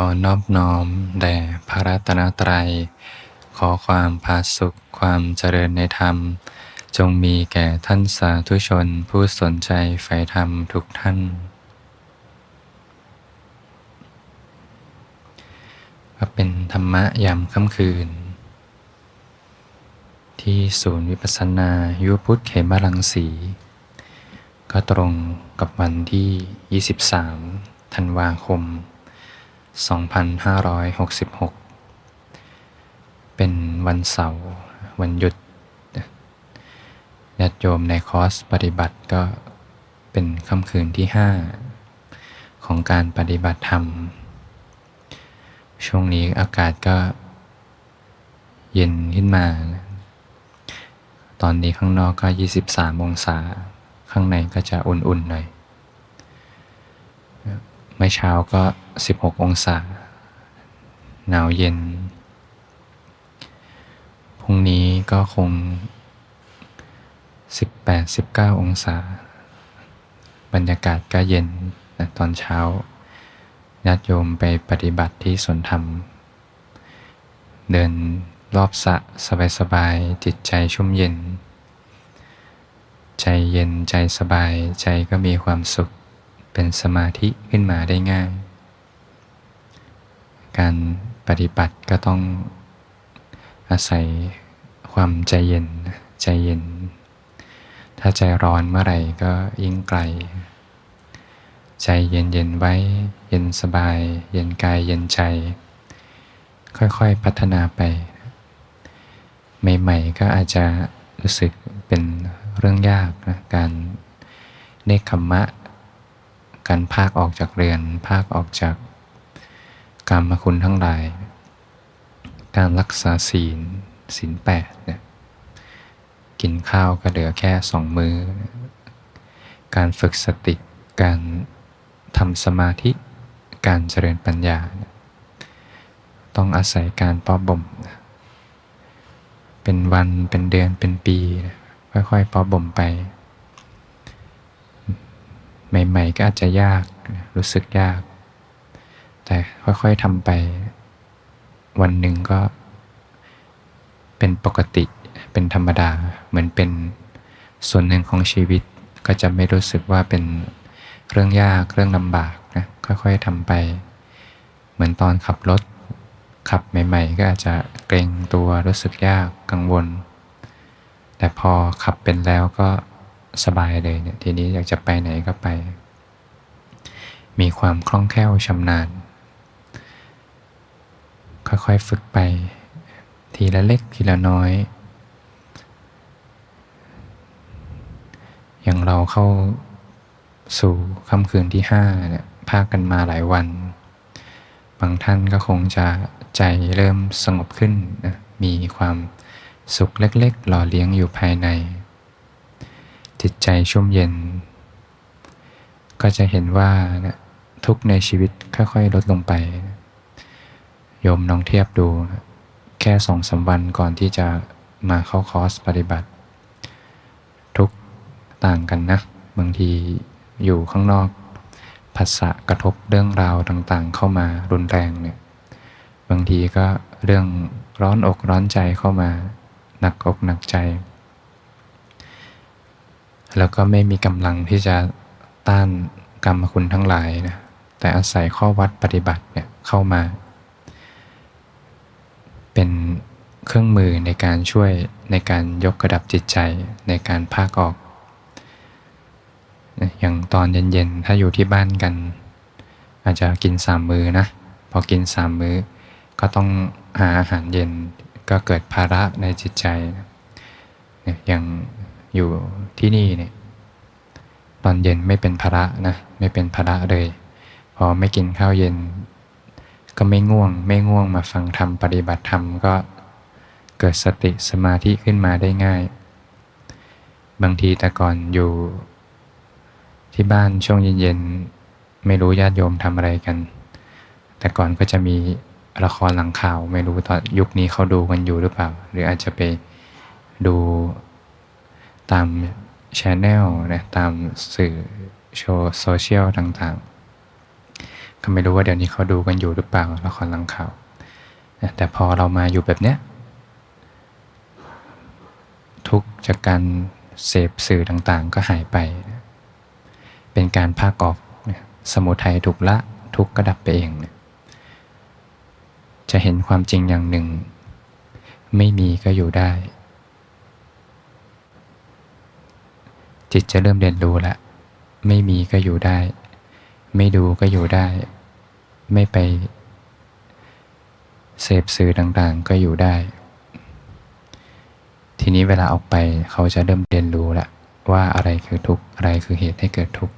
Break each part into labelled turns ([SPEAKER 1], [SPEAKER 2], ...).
[SPEAKER 1] ขอนอบน้อมแด่พระรัตนตรัย ขอความพาสุขความเจริญในธรรม จงมีแก่ท่านสาธุชนผู้สนใจใฝ่ธรรมทุกท่าน ก็เป็นธรรมะยามค่ำคืน ที่ศูนย์วิปัสสนายุพุทธเขมรังสี ก็ตรงกับวันที่ 23 ธันวาคม 2566 เป็นวันเสาร์วันหยุดญาติโยมในคอร์สปฏิบัติก็เป็นค่ำคืนที่ 5 ของการปฏิบัติธรรม ช่วงนี้อากาศก็เย็นขึ้นมา ตอนนี้ข้างนอกก็ 23 องศา ข้างในก็จะอุ่นๆหน่อย เมื่อเช้าก็ 16 องศา หนาวเย็น พรุ่งนี้ก็คง 18-19 องศา บรรยากาศก็เย็นนะตอนเช้าญาติโยมไปปฏิบัติที่สวนธรรม เดินรอบสะสบายๆจิตใจชุ่มเย็น ใจเย็นใจสบายใจก็มีความสุข เป็นสมาธิขึ้นมาได้ง่าย การปฏิบัติก็ต้องอาศัยความใจเย็นใจเย็น ถ้าใจร้อนเมื่อไหร่ก็ยิ่งไกล ใจเย็นเย็นไว้ เย็นสบาย เย็นกายเย็นใจ ค่อยๆพัฒนาไป ใหม่ๆก็อาจจะรู้สึกเป็นเรื่องยากนะการเนคขมมะ การภาคออกจากเรือน ภาคออกจากกรรมคุณทั้งหลาย การรักษาศีลศีลแปดเนี่ยกินข้าวก็เหลือแค่สองมือการฝึกสติ การทำสมาธิ การเจริญปัญญา ต้องอาศัยการป้อบ่ม เป็นวัน เป็นเดือน เป็นปี ค่อยๆป้อบ่มไป ใหม่ ๆ ก็อาจจะยากรู้สึกยาก แต่ค่อยๆทำไป วันหนึ่งก็เป็นปกติเป็นธรรมดาเหมือนเป็นส่วนหนึ่งของชีวิตก็จะไม่รู้สึกว่าเป็นเรื่องยากเรื่องลำบากนะค่อยๆทำไป เหมือนตอนขับรถ ขับใหม่ ๆ ก็อาจจะเกรงตัวรู้สึกยากกังวล แต่พอขับเป็นแล้วก็ สบายเลยเนี่ยทีนี้อยากจะไปไหนก็ไป มีความคล่องแคล่วชำนาญ ค่อยๆฝึกไป ทีละเล็กทีละน้อย อย่างเราเข้าสู่ค่ำคืนที่ห้าเนี่ยพากันมาหลายวัน บางท่านก็คงจะใจเริ่มสงบขึ้นนะมีความสุขเล็กๆ หล่อเลี้ยงอยู่ภายใน จิตใจชุ่มเย็น ก็จะเห็นว่านะทุกในชีวิตค่อยๆลดลงไปโยมน้องเทียบดูแค่สองสาวันก่อนที่จะมาเข้าคอร์สปฏิบัติ ทุกต่างกันนะ บางทีอยู่ข้างนอกภาษะกระทบเรื่องราวต่างๆ เข้ามารุนแรงเนี่ยบางทีก็เรื่องร้อนอกร้อนใจเข้ามา หนักอกหนักใจ แล้วก็ไม่มีกำลังที่จะต้านกรรมคุณทั้งหลายนะแต่อาศัยข้อวัดปฏิบัติเนี่ยเข้ามา เป็นเครื่องมือในการช่วยในการยกกระดับจิตใจในการภาคออก อย่างตอนเย็นๆ ถ้าอยู่ที่บ้านกัน อาจจะกินสามมือนะ พอกินสามมือก็ต้องหาอาหารเย็นก็เกิดภาระในจิตใจ อย่าง อยู่ที่นี่เนี่ยตอนเย็นไม่เป็นภาระนะไม่เป็นภาระเลย พอไม่กินข้าวเย็น ก็ไม่ง่วง ไม่ง่วงมาฟังธรรมปฏิบัติธรรมก็เกิดสติสมาธิขึ้นมาได้ง่าย บางทีแต่ก่อนอยู่ที่บ้านช่วงเย็นๆไม่รู้ญาติโยมทำอะไรกัน แต่ก่อนก็จะมีละครหลังข่าว ไม่รู้ตอนยุคนี้เขาดูกันอยู่หรือเปล่า หรืออาจจะไปดู ตามชแนลนะตามสื่อโชว์โซเชียลต่างๆ ก็ไม่รู้ว่าเดี๋ยวนี้เขาดูกันอยู่หรือเปล่าละครลังข่าวแต่พอเรามาอยู่แบบเนี้ยทุกจากการเสพสื่อต่างๆ ก็หายไป เป็นการภาคออกสมุทัยถูกละทุกก็ดับไปเอง จะเห็นความจริงอย่างหนึ่ง ไม่มีก็อยู่ได้ จิตจะเริ่มเรียนรู้ละ ไม่มีก็อยู่ได้ ไม่ดูก็อยู่ได้ ไม่ไป เสพสื่อต่างๆก็อยู่ได้ ทีนี้เวลาออกไปเขาจะเริ่มเรียนรู้ละว่าอะไรคือทุกข์อะไรคือเหตุให้เกิดทุกข์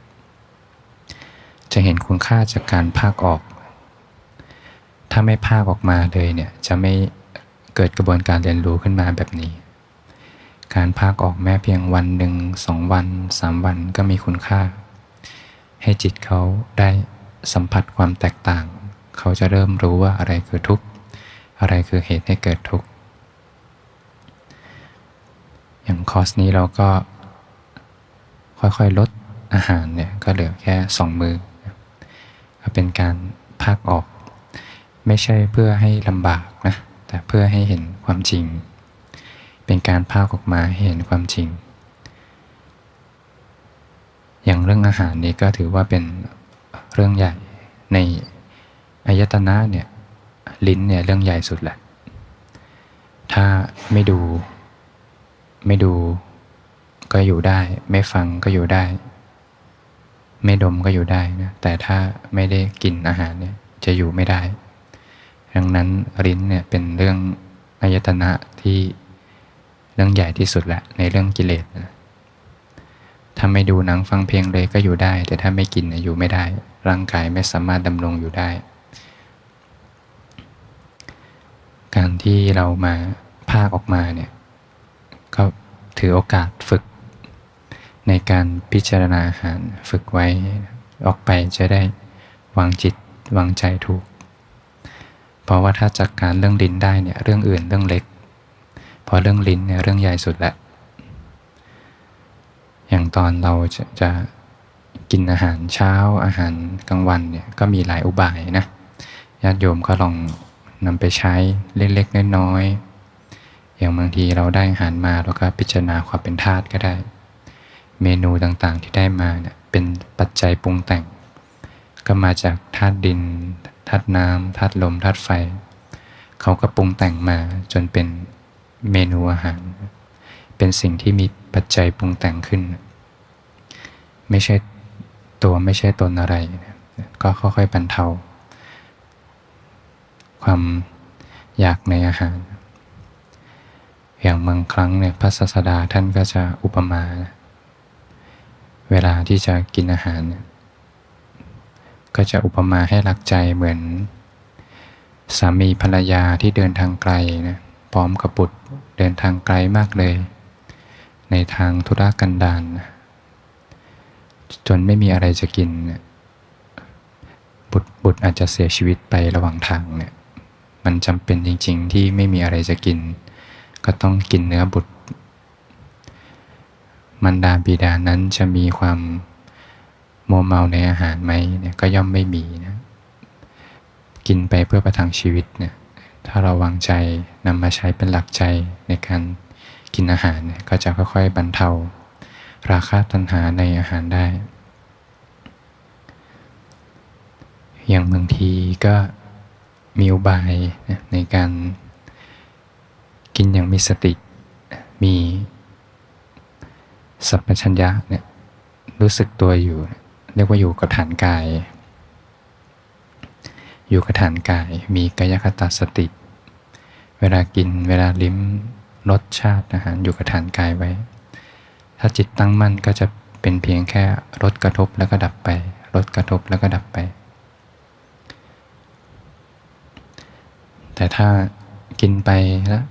[SPEAKER 1] จะเห็นคุณค่าจากการภาคออก ถ้าไม่ภาคออกมาเลยเนี่ยจะไม่เกิดกระบวนการเรียนรู้ขึ้นมาแบบนี้ การภาคออกแม้เพียงวันหนึ่งสองวันสามวันก็มีคุณค่า ให้จิตเขาได้สัมผัสความแตกต่าง เขาจะเริ่มรู้ว่าอะไรคือทุกข์ อะไรคือเหตุให้เกิดทุกข์ อย่างคอร์สนี้เราก็ค่อยๆลดอาหารเนี่ยก็เหลือแค่สองมือก็เป็นการภาคออก ไม่ใช่เพื่อให้ลำบากนะแต่เพื่อให้เห็นความจริง เป็นการภาคออกมาให้เห็นความจริง อย่างเรื่องอาหารนี้ก็ถือว่าเป็นเรื่องใหญ่ในอายตนะเนี่ยลิ้นเนี่ยเรื่องใหญ่สุดแหละ ถ้าไม่ดูไม่ดูก็อยู่ได้ ไม่ฟังก็อยู่ได้ ไม่ดมก็อยู่ได้นะแต่ถ้าไม่ได้กินอาหารเนี่ยจะอยู่ไม่ได้ ดังนั้นลิ้นเนี่ยเป็นเรื่องอายตนะที่ รื่องใหญ่ที่สุดแหละในเรื่องกิเลสถ้าไม่ดูหนังฟังเพลงเลยก็อยู่ได้ แต่ถ้าไม่กินอยู่ไม่ได้ ร่างกายไม่สามารถดำรงอยู่ได้ การที่เรามาภาคออกมาเนี่ยก็ถือโอกาสฝึก ในการพิจารณาอาหารฝึกไว้ออกไปจะได้วางจิตวางใจถูก เพราะว่าถ้าจัดกการเรื่องลิ้นได้เนี่ยเรื่องอื่นเรื่องเล็ก พอเรื่องลิ้นเนี่ยเรื่องใหญ่สุดแหละ อย่างตอนเราจะจะกินอาหารเช้าอาหารกลางวันเนี่ยก็มีหลายอุบายนะญาติโยมก็ลองนำไปใช้เล็กๆน้อยๆอย่างบางทีเราได้อาหารมาเราก็พิจารณาความเป็นธาตุก็ได้ เมนูต่างๆที่ได้มาเนี่ยเป็นปัจจัยปรุงแต่ง ก็มาจากธาตุดินธาตุน้ำธาตุลมธาตุไฟ เขาก็ปรุงแต่งมาจนเป็น เมนูอาหาร เป็นสิ่งที่มีปัจจัยปรุงแต่งขึ้น ไม่ใช่ตัวไม่ใช่ตนอะไร ก็ค่อยๆบรรเทา ความอยากในอาหาร อย่างบางครั้งเนี่ยพระศาสดาท่านก็จะอุปมา เวลาที่จะกินอาหาร ก็จะอุปมาให้หลักใจเหมือน สามีภรรยาที่เดินทางไกลนะ พร้อมกับบุตรเดินทางไกลมากเลย ในทางธุรกันดารจนไม่มีอะไรจะกิน บุตรบุตรอาจจะเสียชีวิตไประหว่างทางเนี่ยมันจำเป็นจริง ๆ ที่ไม่มีอะไรจะกิน ก็ต้องกินเนื้อบุตร มันดาบิดานั้นจะมีความโมเมาในอาหารไหมเนี่ยก็ย่อมไม่มีนะกินไปเพื่อประทังชีวิตเนี่ย ถ้าเราวางใจนำมาใช้เป็นหลักใจในการกินอาหารก็จะค่อยๆ บรรเทา ราคาตัณหาในอาหารได้ อย่างบางทีก็มีอุบายในการกินอย่างมีสติ มีสัพพัญญะเนี่ยรู้สึกตัวอยู่ เรียกว่าอยู่กับฐานกาย อยู่กับฐานกายมีกายคตาสติ เวลากินเวลาลิ้มรสชาติอาหารอยู่กับฐานกายไว้ ถ้าจิตตั้งมั่นก็จะเป็นเพียงแค่รสกระทบแล้วก็ดับไปรสกระทบแล้วก็ดับไป แต่ถ้ากินไปแล้ว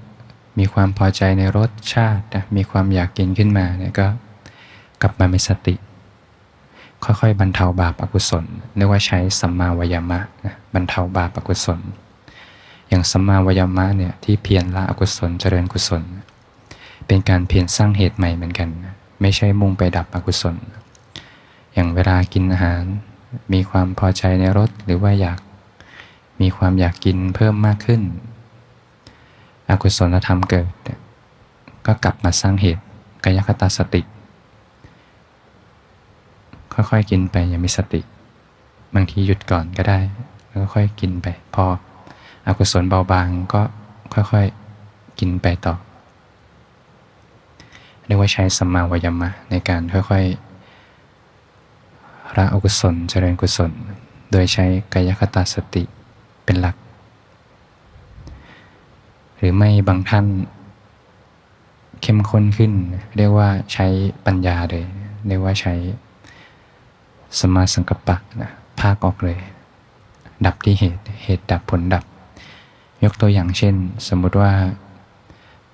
[SPEAKER 1] มีความพอใจในรสชาตินะมีความอยากกินขึ้นมาเนี่ยก็กลับมามีสติ ค่อยๆ บรรเทาบาปอกุศลเรียกว่าใช้สัมมาวายามะนะบรรเทาบาปอกุศล อย่างสัมมาวายามะเนี่ยที่เพียรละอกุศลเจริญกุศล เป็นการเพียรสร้างเหตุใหม่เหมือนกัน ไม่ใช่มุ่งไปดับอกุศล อย่างเวลากินอาหาร มีความพอใจในรสหรือว่าอยากมีความอยากกินเพิ่มมากขึ้น อกุศลธรรมเกิด ก็กลับมาสร้างเหตุกายคตาสติ ค่อยๆกินไปอย่างมีสติ บางทีหยุดก่อนก็ได้ แล้วก็ค่อยกินไป พออกุศลเบาบางก็ค่อยๆกินไปต่อเรียกว่าใช้สัมมาวายามะในการค่อยๆ ละอกุศลเจริญกุศล โดยใช้กายคตาสติเป็นหลัก หรือไม่บางท่านเข้มข้นขึ้น เรียกว่าใช้ปัญญาเลย เรียกว่าใช้ สมาสังกปะนะภาคออกเลย ดับที่เหตุเหตุดับผลดับ ยกตัวอย่างเช่น สมมุติว่า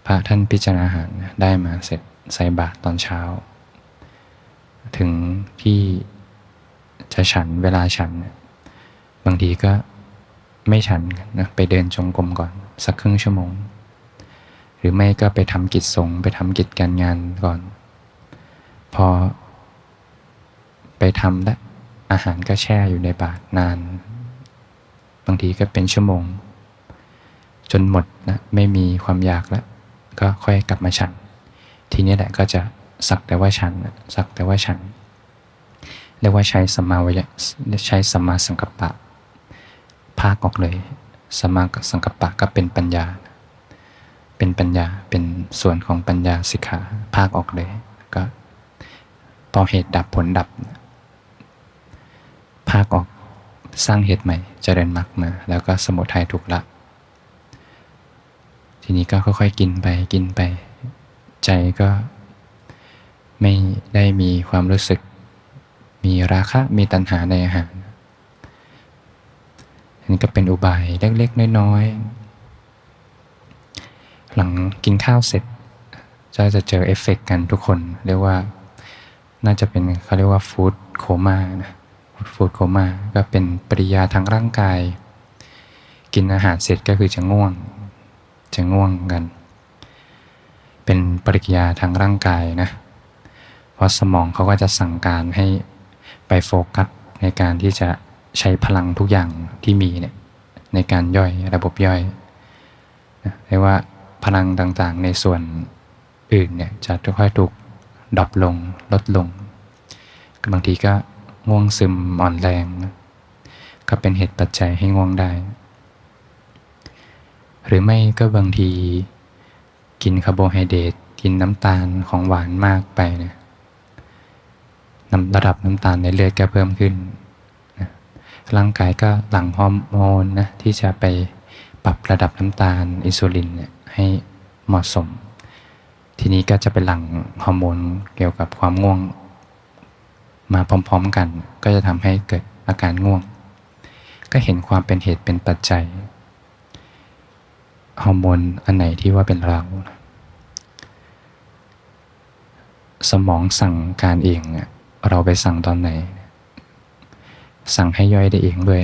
[SPEAKER 1] พระท่านพิจารณาอาหารได้มาเสร็จใส่บาตรตอนเช้า ถึงที่จะฉันเวลาฉัน บางทีก็ไม่ฉันนะไปเดินจงกรมก่อน สักครึ่งชั่วโมง หรือไม่ก็ไปทำกิจสงไปทำกิจการงานก่อน พอ ไปทำแล้วอาหารก็แช่อยู่ในบาตรนาน บางทีก็เป็นชั่วโมง จนหมดนะไม่มีความอยากแล้วก็ค่อยกลับมาฉัน ทีนี้แหละก็จะสักแต่ว่าฉันสักแต่ว่าฉันเรียกว่าใช้สมาวิยใช้สมาสังกัปปะ ภาคออกเลยสมาสังกัปปะก็เป็นปัญญา เป็นปัญญาเป็นส่วนของปัญญาสิกขาภาคออกเลยก็พอเหตุดับผลดับ ภาคออกสร้างเหตุใหม่เจริญมรรคมา แล้วก็สมุทัยถูกละ ทีนี้ก็ค่อยๆกินไปกินไป ใจก็ไม่ได้มีความรู้สึก มีราคะมีตัณหาในอาหารอันนี้ก็เป็นอุบายเล็กๆน้อยๆหลังกินข้าวเสร็จจะจะเจอเอฟเฟกกันทุกคน เรียกว่าน่าจะเป็นเขาเรียกว่าฟู้ดโคม่านะ ฟูดโคม่าก็เป็นปริยาทางร่างกาย กินอาหารเสร็จก็คือจะง่วง จะง่วงกัน เป็นปริยาทางร่างกายนะ เพราะสมองเขาก็จะสั่งการให้ไปโฟกัสในการที่จะใช้พลังทุกอย่างที่มีเนี่ยในการย่อยระบบย่อยเรียกว่าพลังต่างๆ ในส่วนอื่นเนี่ยจะค่อยๆถูกดรอปลงลดลง บางทีก็ ง่วงซึมอ่อนแรง ก็เป็นเหตุปัจจัยให้ง่วงได้ หรือไม่ก็บางทีกินคาร์โบไฮเดรตกินน้ำตาลของหวานมากไปเนี่ยระดับน้ำตาลในเลือดก็เพิ่มขึ้นร่างกายก็หลั่งฮอร์โมนนะที่จะไปปรับระดับน้ำตาลอินซูลินเนี่ยให้เหมาะสม ทีนี้ก็จะไปหลั่งฮอร์โมนเกี่ยวกับความง่วง มาพร้อม ๆ กัน ก็จะทำให้เกิดอาการง่วง ก็เห็นความเป็นเหตุเป็นปัจจัยฮอร์โมนอันไหนที่ว่าเป็นเรา สมองสั่งการเองเราไปสั่งตอนไหน สั่งให้ย่อยได้เองด้วย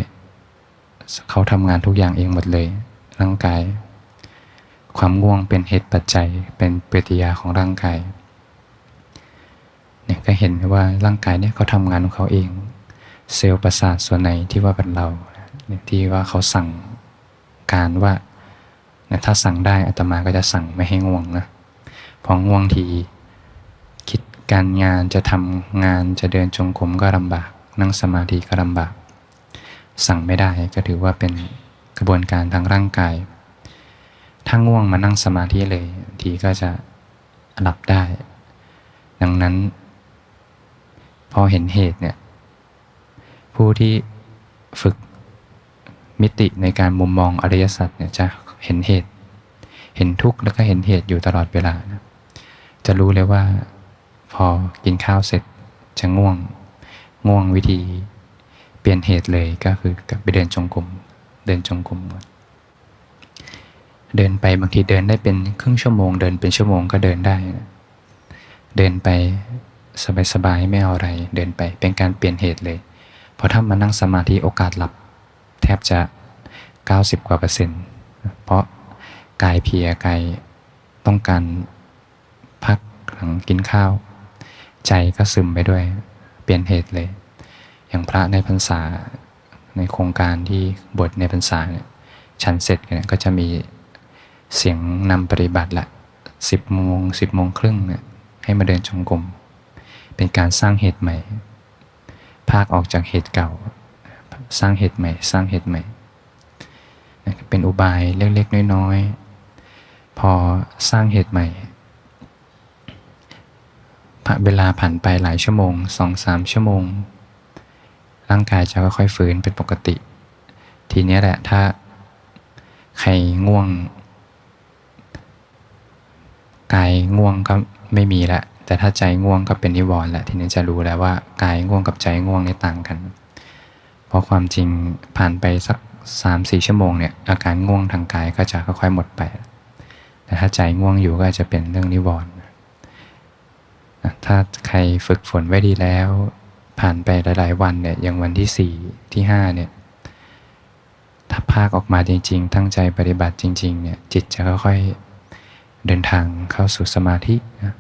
[SPEAKER 1] เขาทำงานทุกอย่างเองหมดเลย ร่างกาย ความง่วงเป็นเหตุปัจจัยเป็นปฏิยาของร่างกาย เนี่ยก็เห็นว่าร่างกายเนี่ยเขาทำงานของเขาเอง เซลล์ประสาทส่วนไหนที่ว่าเป็นเราที่ว่าเขาสั่งการว่าถ้าสั่งได้อัตมาก็จะสั่งไม่ให้ง่วงนะพอง่วงทีคิดการงานจะทำงานจะเดินจงกรมก็ลำบาก นั่งสมาธิก็ลำบาก สั่งไม่ได้ก็ถือว่าเป็นกระบวนการทางร่างกาย ถ้าง่วงมานั่งสมาธิเลย ทีก็จะหลับได้ ดังนั้น พอเห็นเหตุเนี่ยผู้ที่ฝึกมิติในการมุมมองอริยสัจเนี่ยจะเห็นเหตุ เห็นทุกข์แล้วก็เห็นเหตุอยู่ตลอดเวลานะจะรู้เลยว่า พอกินข้าวเสร็จจะง่วง ง่วงวิธีเปลี่ยนเหตุเลยก็คือกลับไปเดินจงกรมเดินจงกรมก่อนเดินไปบางทีเดินได้เป็นครึ่งชั่วโมง เดินเป็นชั่วโมงก็เดินได้เดินไป สบายๆไม่เอาอะไรเดินไป เป็นการเปลี่ยนเหตุเลยพอถ้ามานั่งสมาธิโอกาสหลับ แทบจะ 90 กว่าเปอร์เซ็นต์เพราะกายเพียกายต้องการพักหลังกินข้าว ใจก็ซึมไปด้วย เปลี่ยนเหตุเลย อย่างพระในพรรษาในโครงการที่บทในพรรษาเนี่ยชันเสร็จเนี่ยก็จะมีเสียงนำปฏิบัติละสิบโมงสิบโมงครึ่งเนี่ยให้มาเดินจงกรม เป็นการสร้างเหตุใหม่ ภาคออกจากเหตุเก่า สร้างเหตุใหม่ สร้างเหตุใหม่ เป็นอุบายเล็กๆน้อยๆ พอสร้างเหตุใหม่ เวลาผ่านไปหลายชั่วโมงสองสามชั่วโมง ร่างกายจะค่อยๆฟื้นเป็นปกติ ทีนี้แหละถ้าใครง่วงกายง่วงก็ไม่มีละ แต่ถ้าใจง่วงก็เป็นนิวรณ์แหละทีนี้จะรู้แล้วว่ากายง่วงกับใจง่วงนี่ต่างกัน เพราะความจริงผ่านไปสักสามสี่ชั่วโมงเนี่ยอาการง่วงทางกายก็จะค่อยๆหมดไป แต่ถ้าใจง่วงอยู่ก็จะเป็นเรื่องนิวรณ์ถ้าใครฝึกฝนไว้ดีแล้ว ผ่านไปหลายๆวันเนี่ยอย่างวันที่สี่ที่ห้าเนี่ยถ้าภาคออกมาจริง ๆ ตั้งใจปฏิบัติจริงๆเนี่ยจิตจะค่อยๆเดินทางเข้าสู่สมาธินะ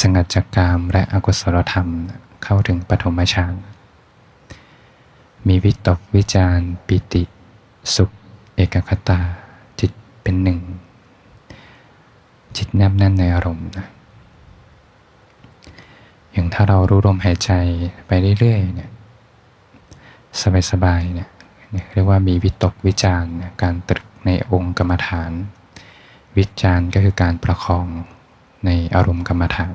[SPEAKER 1] สงัดจากกามและอกุศลธรรมเข้าถึงปฐมฌานมีวิตกวิจารปิติ สุข เอกคตา จิตเป็นหนึ่ง จิตแนบแน่นในอารมณ์นะอย่างถ้าเรารู้ลมหายใจไปเรื่อยๆเนี่ยสบายๆเนี่ยเรียกว่ามีวิตกวิจารการตรึกในองค์กรรมฐาน วิจารก็คือการประคอง ในอารมณ์กรรมฐาน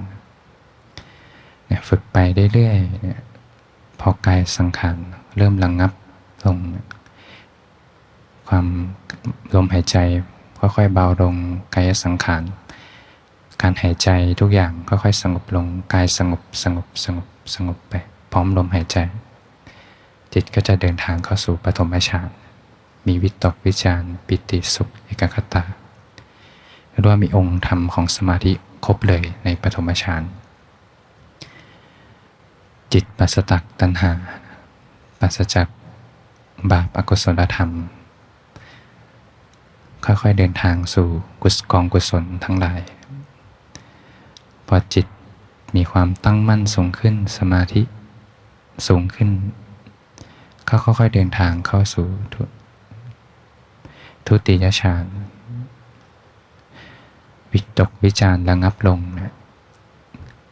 [SPEAKER 1] เนี่ยฝึกไปเรื่อยๆเนี่ยพอกายสังขารเริ่มระงงับลง ความลมหายใจค่อยๆเบาลงกายสังขาร การหายใจทุกอย่างค่อยๆสงบลงกายสงบสงบสงบสงบไป พร้อมลมหายใจ จิตก็จะเดินทางเข้าสู่ปฐมฌานมีวิตกวิจารปิติสุขเอกคตาเรียกว่ามีองค์ธรรมของสมาธิ ครบเลยในปฐมฌานจิตปัสจักตัณหาปัสจักบาปอกุศลธรรม ค่อยๆเดินทางสู่กุศกองกุศลทั้งหลาย พอจิตมีความตั้งมั่นสูงขึ้นสมาธิสูงขึ้นเขาค่อยๆเดินทางเข้าสู่ทุติยฌาน วิตกวิจารระงับลงนะ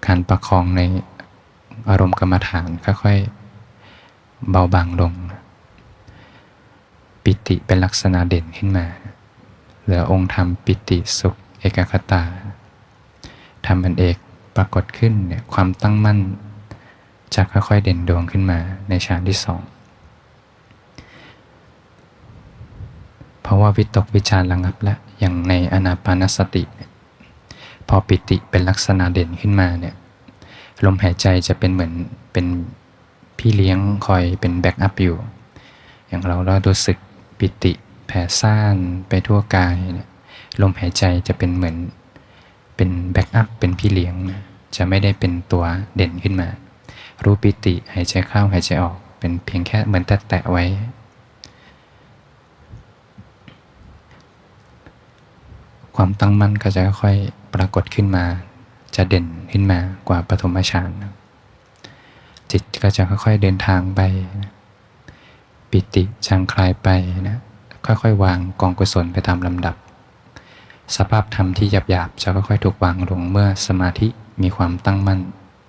[SPEAKER 1] การประคองในอารมณ์กรรมฐานค่อยๆเบาบางลง ปิติเป็นลักษณะเด่นขึ้นมา เหลือองค์ธรรมปิติสุขเอกคตาธรรมอันเอกปรากฏขึ้นเนี่ยความตั้งมั่นจะค่อยๆเด่นดวงขึ้นมาในฌานที่สองเพราะว่าวิตกวิจารระงับแล้วอย่างในอนาปานสติ พอปิติเป็นลักษณะเด่นขึ้นมาเนี่ยลมหายใจจะเป็นเหมือนเป็นพี่เลี้ยงคอยเป็นแบ็กอัพอยู่ อย่างเราเรารู้สึกปิติแผ่ซ่านไปทั่วกายเนี่ยลมหายใจจะเป็นเหมือนเป็นแบ็กอัพเป็นพี่เลี้ยง จะไม่ได้เป็นตัวเด่นขึ้นมา รู้ปิติหายใจเข้าหายใจออก เป็นเพียงแค่เหมือนแตะไว้ ความตั้งมั่นก็จะค่อย ปรากฏขึ้นมา จะเด่นขึ้นมากว่าปฐมฌานจิตก็จะค่อยๆเดินทางไปปิติจางคลายไปนะค่อยๆวางกองกุศลไปตามลำดับ สภาพธรรมที่หยาบๆจะค่อยๆถูกวางลงเมื่อสมาธิมีความตั้งมั่น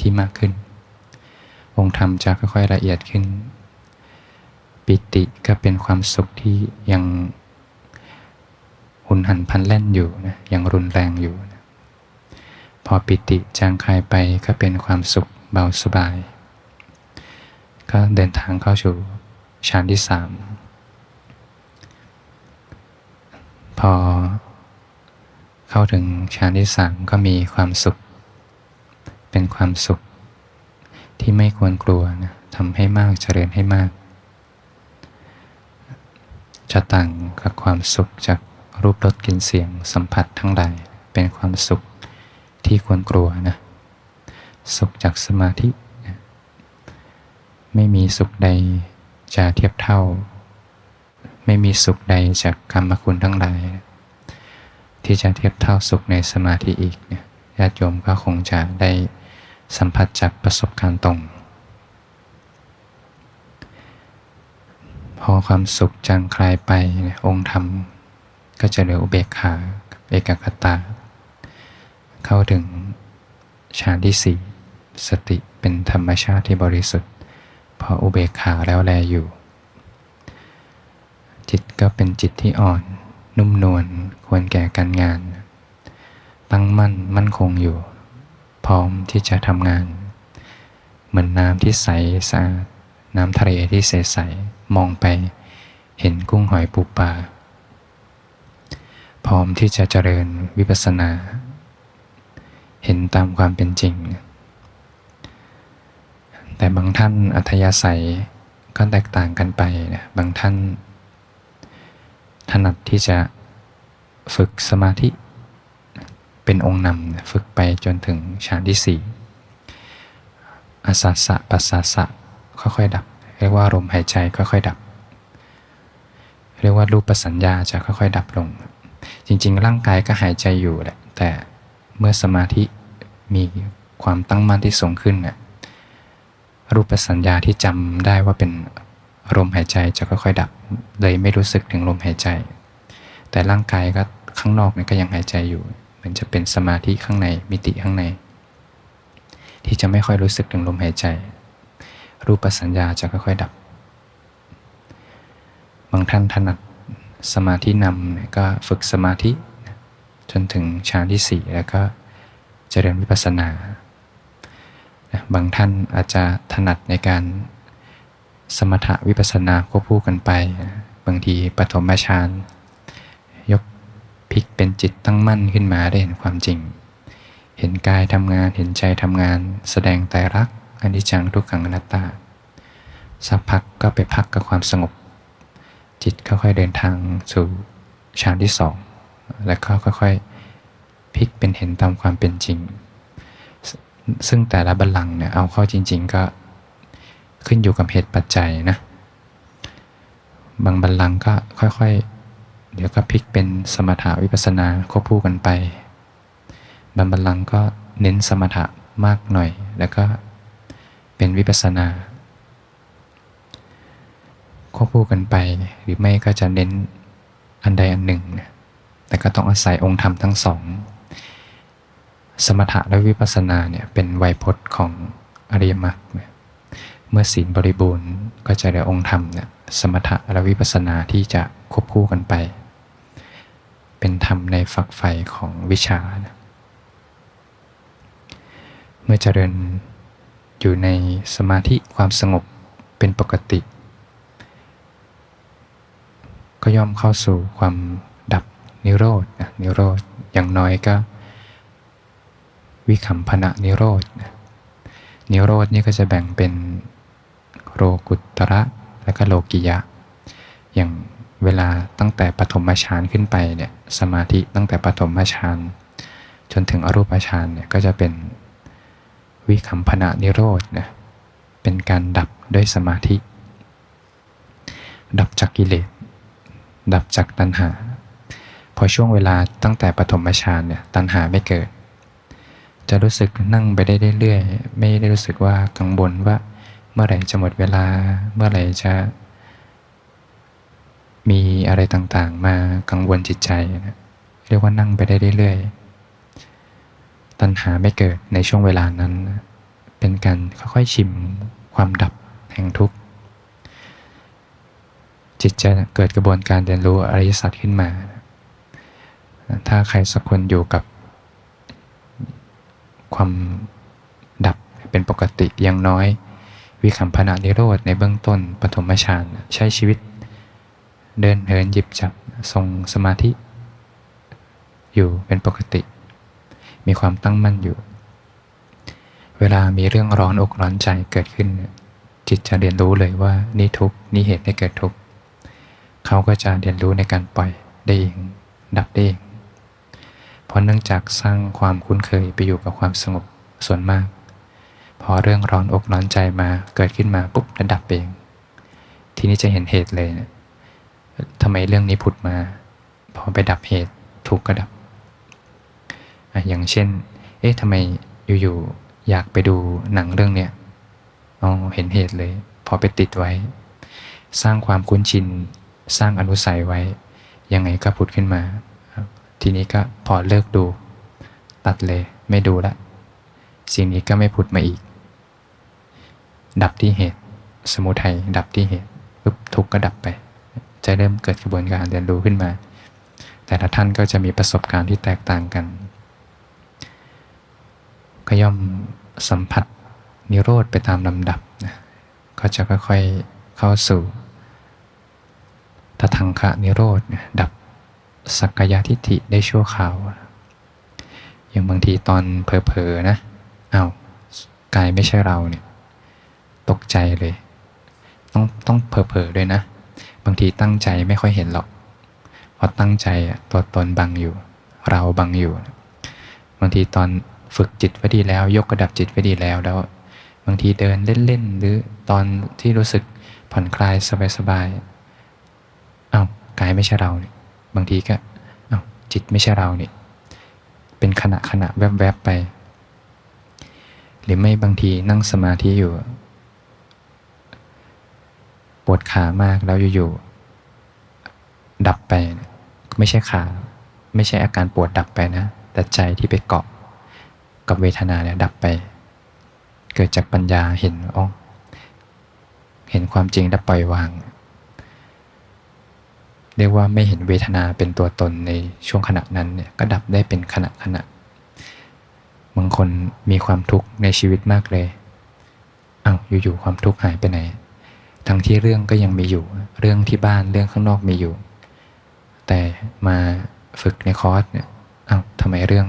[SPEAKER 1] ที่มากขึ้น องค์ธรรมจะค่อยๆละเอียดขึ้น ปิติก็เป็นความสุขที่ยังหุนหันพันแล่นอยู่นะยังรุนแรงอยู่นะ พอปิติจางคายไปก็เป็นความสุขเบาสบาย ก็เดินทางเข้าสู่ฌานที่สามพอเข้าถึงฌานที่สามก็มีความสุข เป็นความสุขที่ไม่ควรกลัวนะทำให้มากเจริญให้มาก จะต่างกับความสุขจากรูปรสกลิ่นเสียงสัมผัสทั้งหลายเป็นความสุข ที่ควรกลัวนะสุขจากสมาธิ ไม่มีสุขใดจะเทียบเท่า ไม่มีสุขใดจากกรรมคุณทั้งหลาย ที่จะเทียบเท่าสุขในสมาธิอีกเนี่ยญาติโยมก็คงจะได้สัมผัสจากประสบการณ์ตรง พอความสุขจางคลายไปองค์ธรรม ก็จะเหลืออุเบกขาเอกคตา เข้าถึงฌานที่สี่สติเป็นธรรมชาติที่บริสุทธิ์ พออุเบกขาแล้วแลอยู่ จิตก็เป็นจิตที่อ่อน นุ่มนวลควรแก่การงาน ตั้งมั่นมั่นคงอยู่ พร้อมที่จะทำงาน เหมือนน้ำที่ใสสะอาดน้ำทะเลที่ใสๆมองไปเห็นกุ้งหอยปูปลาพร้อมที่จะเจริญวิปัสสนา เห็นตามความเป็นจริง แต่บางท่านอัธยาศัยก็แตกต่างกันไปนะบางท่าน ถนัดที่จะฝึกสมาธิเป็นองค์นำฝึกไปจนถึงฌานที่สี่อาสาสะปัสสาสะค่อยๆดับ เรียกว่าลมหายใจค่อยๆดับ เรียกว่ารูปสัญญาจะค่อยๆ ดับลง จริง ๆ ร่างกายก็หายใจอยู่แหละแต่เมื่อสมาธิ มีความตั้งมั่นที่สูงขึ้นน่ะรูปสัญญาที่จำได้ว่าเป็นลมหายใจจะค่อยๆ ดับ เลยไม่รู้สึกถึงลมหายใจ แต่ร่างกายก็ข้างนอกเนี่ยก็ยังหายใจอยู่ มันจะเป็นสมาธิข้างในมิติข้างใน ที่จะไม่ค่อยรู้สึกถึงลมหายใจ รูปสัญญาจะค่อยๆ ดับ บางท่านถนัดสมาธินำก็ฝึกสมาธิ จนถึงฌานที่สี่แล้วก็ เจริญวิปัสสนา บางท่านอาจจะถนัดในการสมถะวิปัสสนาควบคู่กันไป บางทีปฐมฌานยกพลิกเป็นจิตตั้งมั่นขึ้นมาได้เห็นความจริง เห็นกายทำงานเห็นใจทำงาน แสดงไตรักอนิจจังทุกขังอนัตตา สักพักก็ไปพักกับความสงบ จิตค่อยๆเดินทางสู่ฌานที่สองแล้วก็ค่อยๆ พลิกเป็นเห็นตามความเป็นจริง ซึ่งแต่ละบัลลังก์เนี่ยเอาเข้าจริง ๆ ก็ขึ้นอยู่กับเหตุปัจจัยนะ บางบัลลังก์ก็ค่อยๆ เดี๋ยวก็พลิกเป็นสมถาวิปัสนาควบคู่กันไป บางบัลลังก์ก็เน้นสมถะมากหน่อย แล้วก็เป็นวิปัสนาควบคู่กันไป หรือไม่ก็จะเน้นอันใดอันหนึ่ง แต่ก็ต้องอาศัยองค์ธรรมทั้งสอง สมถะและวิปัสสนาเนี่ยเป็นไวยพจน์ของอริยมรรคเมื่อศีลบริบูรณ์ก็จะได้องค์ธรรมเนี่ยสมถะและวิปัสสนาที่จะควบคู่กันไป เป็นธรรมในฝักใฝ่ของวิชานะเมื่อเจริญอยู่ในสมาธิความสงบเป็นปกติ ก็ย่อมเข้าสู่ความดับนิโรธนะนิโรธอย่างน้อยก็ วิคัมพนะนิโรธนิโรธนี่ก็จะแบ่งเป็นโรกุตระและก็โลกิยะ อย่างเวลาตั้งแต่ปฐมฌานขึ้นไปเนี่ยสมาธิตั้งแต่ปฐมฌานจนถึงอรูปฌานเนี่ยก็จะเป็นวิคัมพนะนิโรธนะเป็นการดับด้วยสมาธิ ดับจากกิเลสดับจากตัณหา พอช่วงเวลาตั้งแต่ปฐมฌานเนี่ยตัณหาไม่เกิด จะรู้สึกนั่งไปได้เรื่อยๆ ไม่ได้รู้สึกว่ากังวลว่าเมื่อไหร่จะหมดเวลา เมื่อไหร่จะ มีอะไรต่างๆ มากังวลจิตใจนะเรียกว่านั่งไปได้เรื่อยๆ ตัณหาไม่เกิดในช่วงเวลานั้น เป็นการค่อยๆชิมความดับแห่งทุกข์ จิตจะเกิดกระบวนการเรียนรู้อริยสัจขึ้นมา ถ้าใครสักคนอยู่กับ ความดับเป็นปกติอย่างน้อย วิคัมพนานิโรธในเบื้องต้นปฐมฌานใช้ชีวิต เดินเหินหยิบจับทรงสมาธิ อยู่เป็นปกติ มีความตั้งมั่นอยู่ เวลามีเรื่องร้อนอกร้อนใจเกิดขึ้น จิตจะเรียนรู้เลยว่านี่ทุกนี่เหตุให้เกิดทุกเขาก็จะเรียนรู้ในการปล่อยได้เองดับได้เอง เพราะเนื่องจากสร้างความคุ้นเคยไปอยู่กับความสงบส่วนมาก พอเรื่องร้อนอกร้อนใจมาเกิดขึ้นมาปุ๊บแล้วดับเอง ทีนี้จะเห็นเหตุเลยนะทำไมเรื่องนี้ผุดมา พอไปดับเหตุทุกก็ดับอย่างเช่น เอ๊ะทำไมอยู่ๆอยากไปดูหนังเรื่องเนี้ยอ๋อเห็นเหตุเลย พอไปติดไว้ สร้างความคุ้นชิน สร้างอนุสัยไว้ ยังไงก็ผุดขึ้นมา ทีนี้ก็พอเลิกดู ตัดเลยไม่ดูละ สิ่งนี้ก็ไม่ผุดมาอีก ดับที่เหตุ สมุทัยดับที่เหตุปุ๊บทุกข์ก็ดับไป จะเริ่มเกิดกระบวนการเรียนรู้ขึ้นมา แต่ละท่านก็จะมีประสบการณ์ที่แตกต่างกัน ก็ย่อมสัมผัสนิโรธไปตามลำดับนะก็จะค่อยๆเข้าสู่ทัทังคะนิโรธดับ สักกายทิฏฐิได้ชั่วคราวอย่างบางทีตอนเผลอๆนะอา้าวกายไม่ใช่เราเนี่ย ตกใจเลย ต้องต้องเผลอๆด้วยนะ บางทีตั้งใจไม่ค่อยเห็นหรอกเพราะตั้งใจตัวตนบังอยู่ เราบังอยู่ บางทีตอนฝึกจิตไว้ดีแล้ว ยกระดับจิตไว้ดีแล้วแล้ว บางทีเดินเล่นๆหรือตอนที่รู้สึกผ่อนคลายสบายๆอา้าวกายไม่ใช่เราเนี่ย บางทีก็จิตไม่ใช่เราเนี่ยเป็นขณะขณะแวบๆไป หรือไม่บางทีนั่งสมาธิอยู่ ปวดขามากแล้วอยู่ๆดับไป ไม่ใช่ขา ไม่ใช่อาการปวดดับไปนะ แต่ใจที่ไปเกาะกับเวทนาเนี่ยดับไป เกิดจากปัญญาเห็นอ๋อเห็นความจริงและปล่อยวาง เรียกว่าไม่เห็นเวทนาเป็นตัวตนในช่วงขณะนั้นเนี่ยก็ดับได้เป็นขณะขณะบางคนมีความทุกข์ในชีวิตมากเลยอา้าวอยู่ๆความทุกข์หายไปไหน ทั้งที่เรื่องก็ยังมีอยู่ เรื่องที่บ้านเรื่องข้างนอกมีอยู่ แต่มาฝึกในคอร์สเนี่ยอา้าวทำไมเรื่อง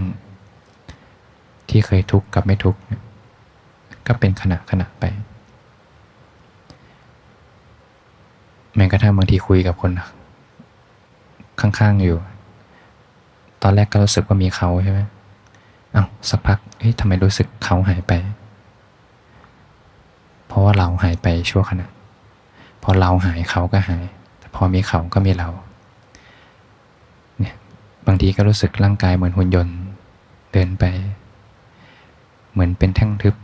[SPEAKER 1] ที่เคยทุกข์กับไม่ทุกข์ก็เป็นขณะขณะไปแม้กระทั่งบางทีคุยกับคน ข้างๆอยู่ ตอนแรกก็รู้สึกว่ามีเขาใช่ไหมเอา้าสักพักเฮ้ยทำไมรู้สึกเขาหายไป เพราะว่าเราหายไปชั่วขณะ พอเราหายเขาก็หาย แต่พอมีเขาก็มีเรา เนี่ย บางทีก็รู้สึกร่างกายเหมือนหุ่นยนต์ เดินไป เหมือนเป็นแท่งทึบ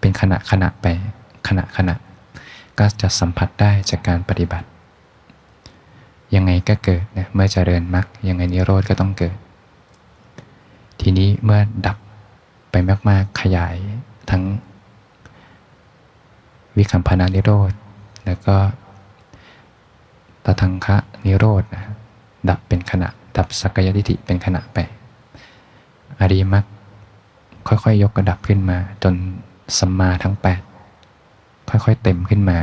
[SPEAKER 1] เป็นขณะขณะไป ขณะขณะ ก็จะสัมผัสได้จากการปฏิบัติ ยังไงก็เกิดนะเมื่อเจริญมรรคยังไงนิโรธก็ต้องเกิด ทีนี้เมื่อดับไปมาก ๆ ขยายทั้ง วิคัมพนานิโรธ แล้วก็ตทังคะนิโรธนะดับเป็นขณะ ดับสักยทิฏฐิเป็นขณะไป อริมักค่อย ๆ ยกกระดับขึ้นมา จนสัมมาทั้ง 8 ค่อย ๆ เต็มขึ้นมา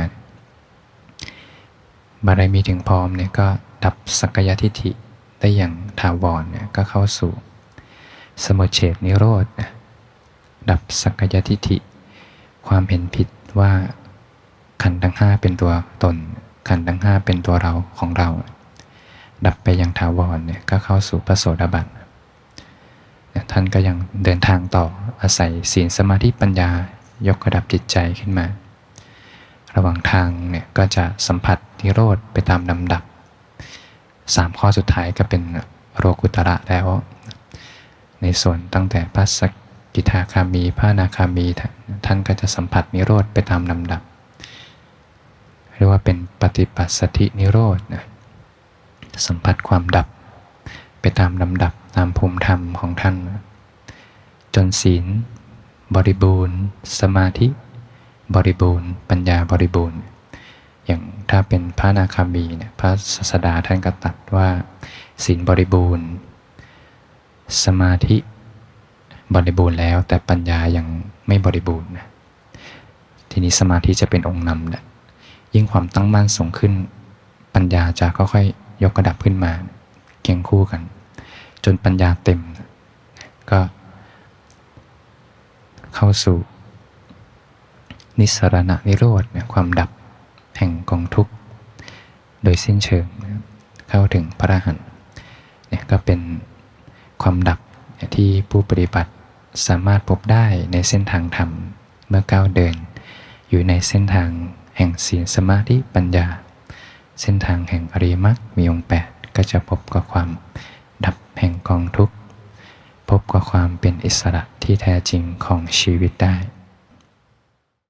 [SPEAKER 1] บารมีถึงพร้อมเนี่ยก็ดับสักยทิฏฐิได้อย่างถาวรเนี่ยก็เข้าสู่สมุเฉดนิโรธนะดับสักยทิฏฐิ ความเห็นผิดว่าขันธ์ทั้งห้าเป็นตัวตน ขันธ์ทั้งห้าเป็นตัวเราของเรา ดับไปอย่างถาวรเนี่ยก็เข้าสู่พระโสดาบันท่านก็ยังเดินทางต่ออาศัยศีลสมาธิปัญญายกระดับจิตใจขึ้นมา ระหว่างทางเนี่ยก็จะสัมผัสนิโรธไปตามลำดับสามข้อสุดท้ายก็เป็นโรกุตระแล้ว ในส่วนตั้งแต่พระสกิทาคามีพระนาคามี ท่านก็จะสัมผัสนิโรธไปตามลำดับ เรียกว่าเป็นปฏิปัสสธินิโรธนะสัมผัสความดับไปตามลำดับตามภูมิธรรมของท่าน จนศีล บริบูรณ์ สมาธิ บริบูรณ์ ปัญญาบริบูรณ์ อย่างถ้าเป็นพระนาคามีเนี่ยพระศาสดาท่านก็ตัดว่าศีลบริบูรณ์ สมาธิบริบูรณ์แล้ว แต่ปัญญายังไม่บริบูรณ์นะทีนี้สมาธิจะเป็นองค์นำแหละยิ่งความตั้งมั่นสูงขึ้น ปัญญาจะค่อยๆยกระดับขึ้นมาเคียงคู่กัน จนปัญญาเต็ม ก็เข้าสู่ นิสรณะนิโรธความดับแห่งกองทุกข์โดยสิ้นเชิงเข้าถึงพระอรหันต์เนี่ยก็เป็นความดับที่ผู้ปฏิบัติสามารถพบได้ในเส้นทางธรรมเมื่อก้าวเดิน อยู่ในเส้นทางแห่งศีลสมาธิปัญญา เส้นทางแห่งอริยมรรคมีองค์แปดก็จะพบกับความดับแห่งกองทุกข์พบกับความเป็นอิสระที่แท้จริงของชีวิตได้